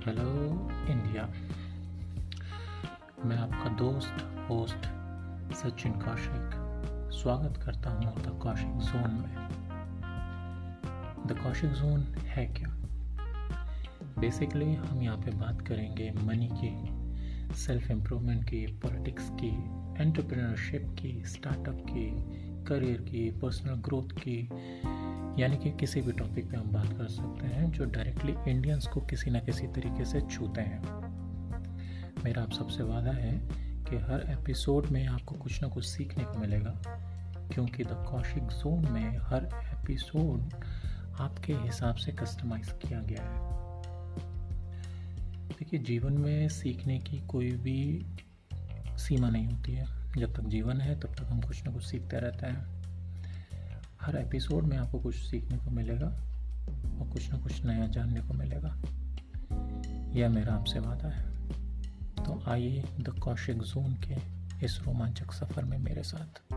Hello India मैं आपका दोस्त, होस्ट, सचिन कौशिक स्वागत करता हूँ द कौशिक जोन में। द कौशिक जोन है क्या? बेसिकली हम यहाँ पे बात करेंगे मनी की सेल्फ इम्प्रूवमेंट की पॉलिटिक्स की एंटरप्रेन्योरशिप की स्टार्टअप की करियर की पर्सनल ग्रोथ की यानी कि किसी भी टॉपिक पे हम बात कर सकते हैं जो डायरेक्टली इंडियंस को किसी ना किसी तरीके से छूते हैं। मेरा आप सबसे वादा है कि हर एपिसोड में आपको कुछ ना कुछ सीखने को मिलेगा, क्योंकि द कौशिक जोन में हर एपिसोड आपके हिसाब से कस्टमाइज किया गया है। देखिए, जीवन में सीखने की कोई भी सीमा नहीं होती है। जब तक जीवन है, तब तक हम कुछ ना कुछ सीखते रहते हैं। हर एपिसोड में आपको कुछ सीखने को मिलेगा और कुछ ना कुछ नया जानने को मिलेगा। यह मेरा आपसे वादा है। तो आइए द कौशिक जोन के इस रोमांचक सफ़र में मेरे साथ।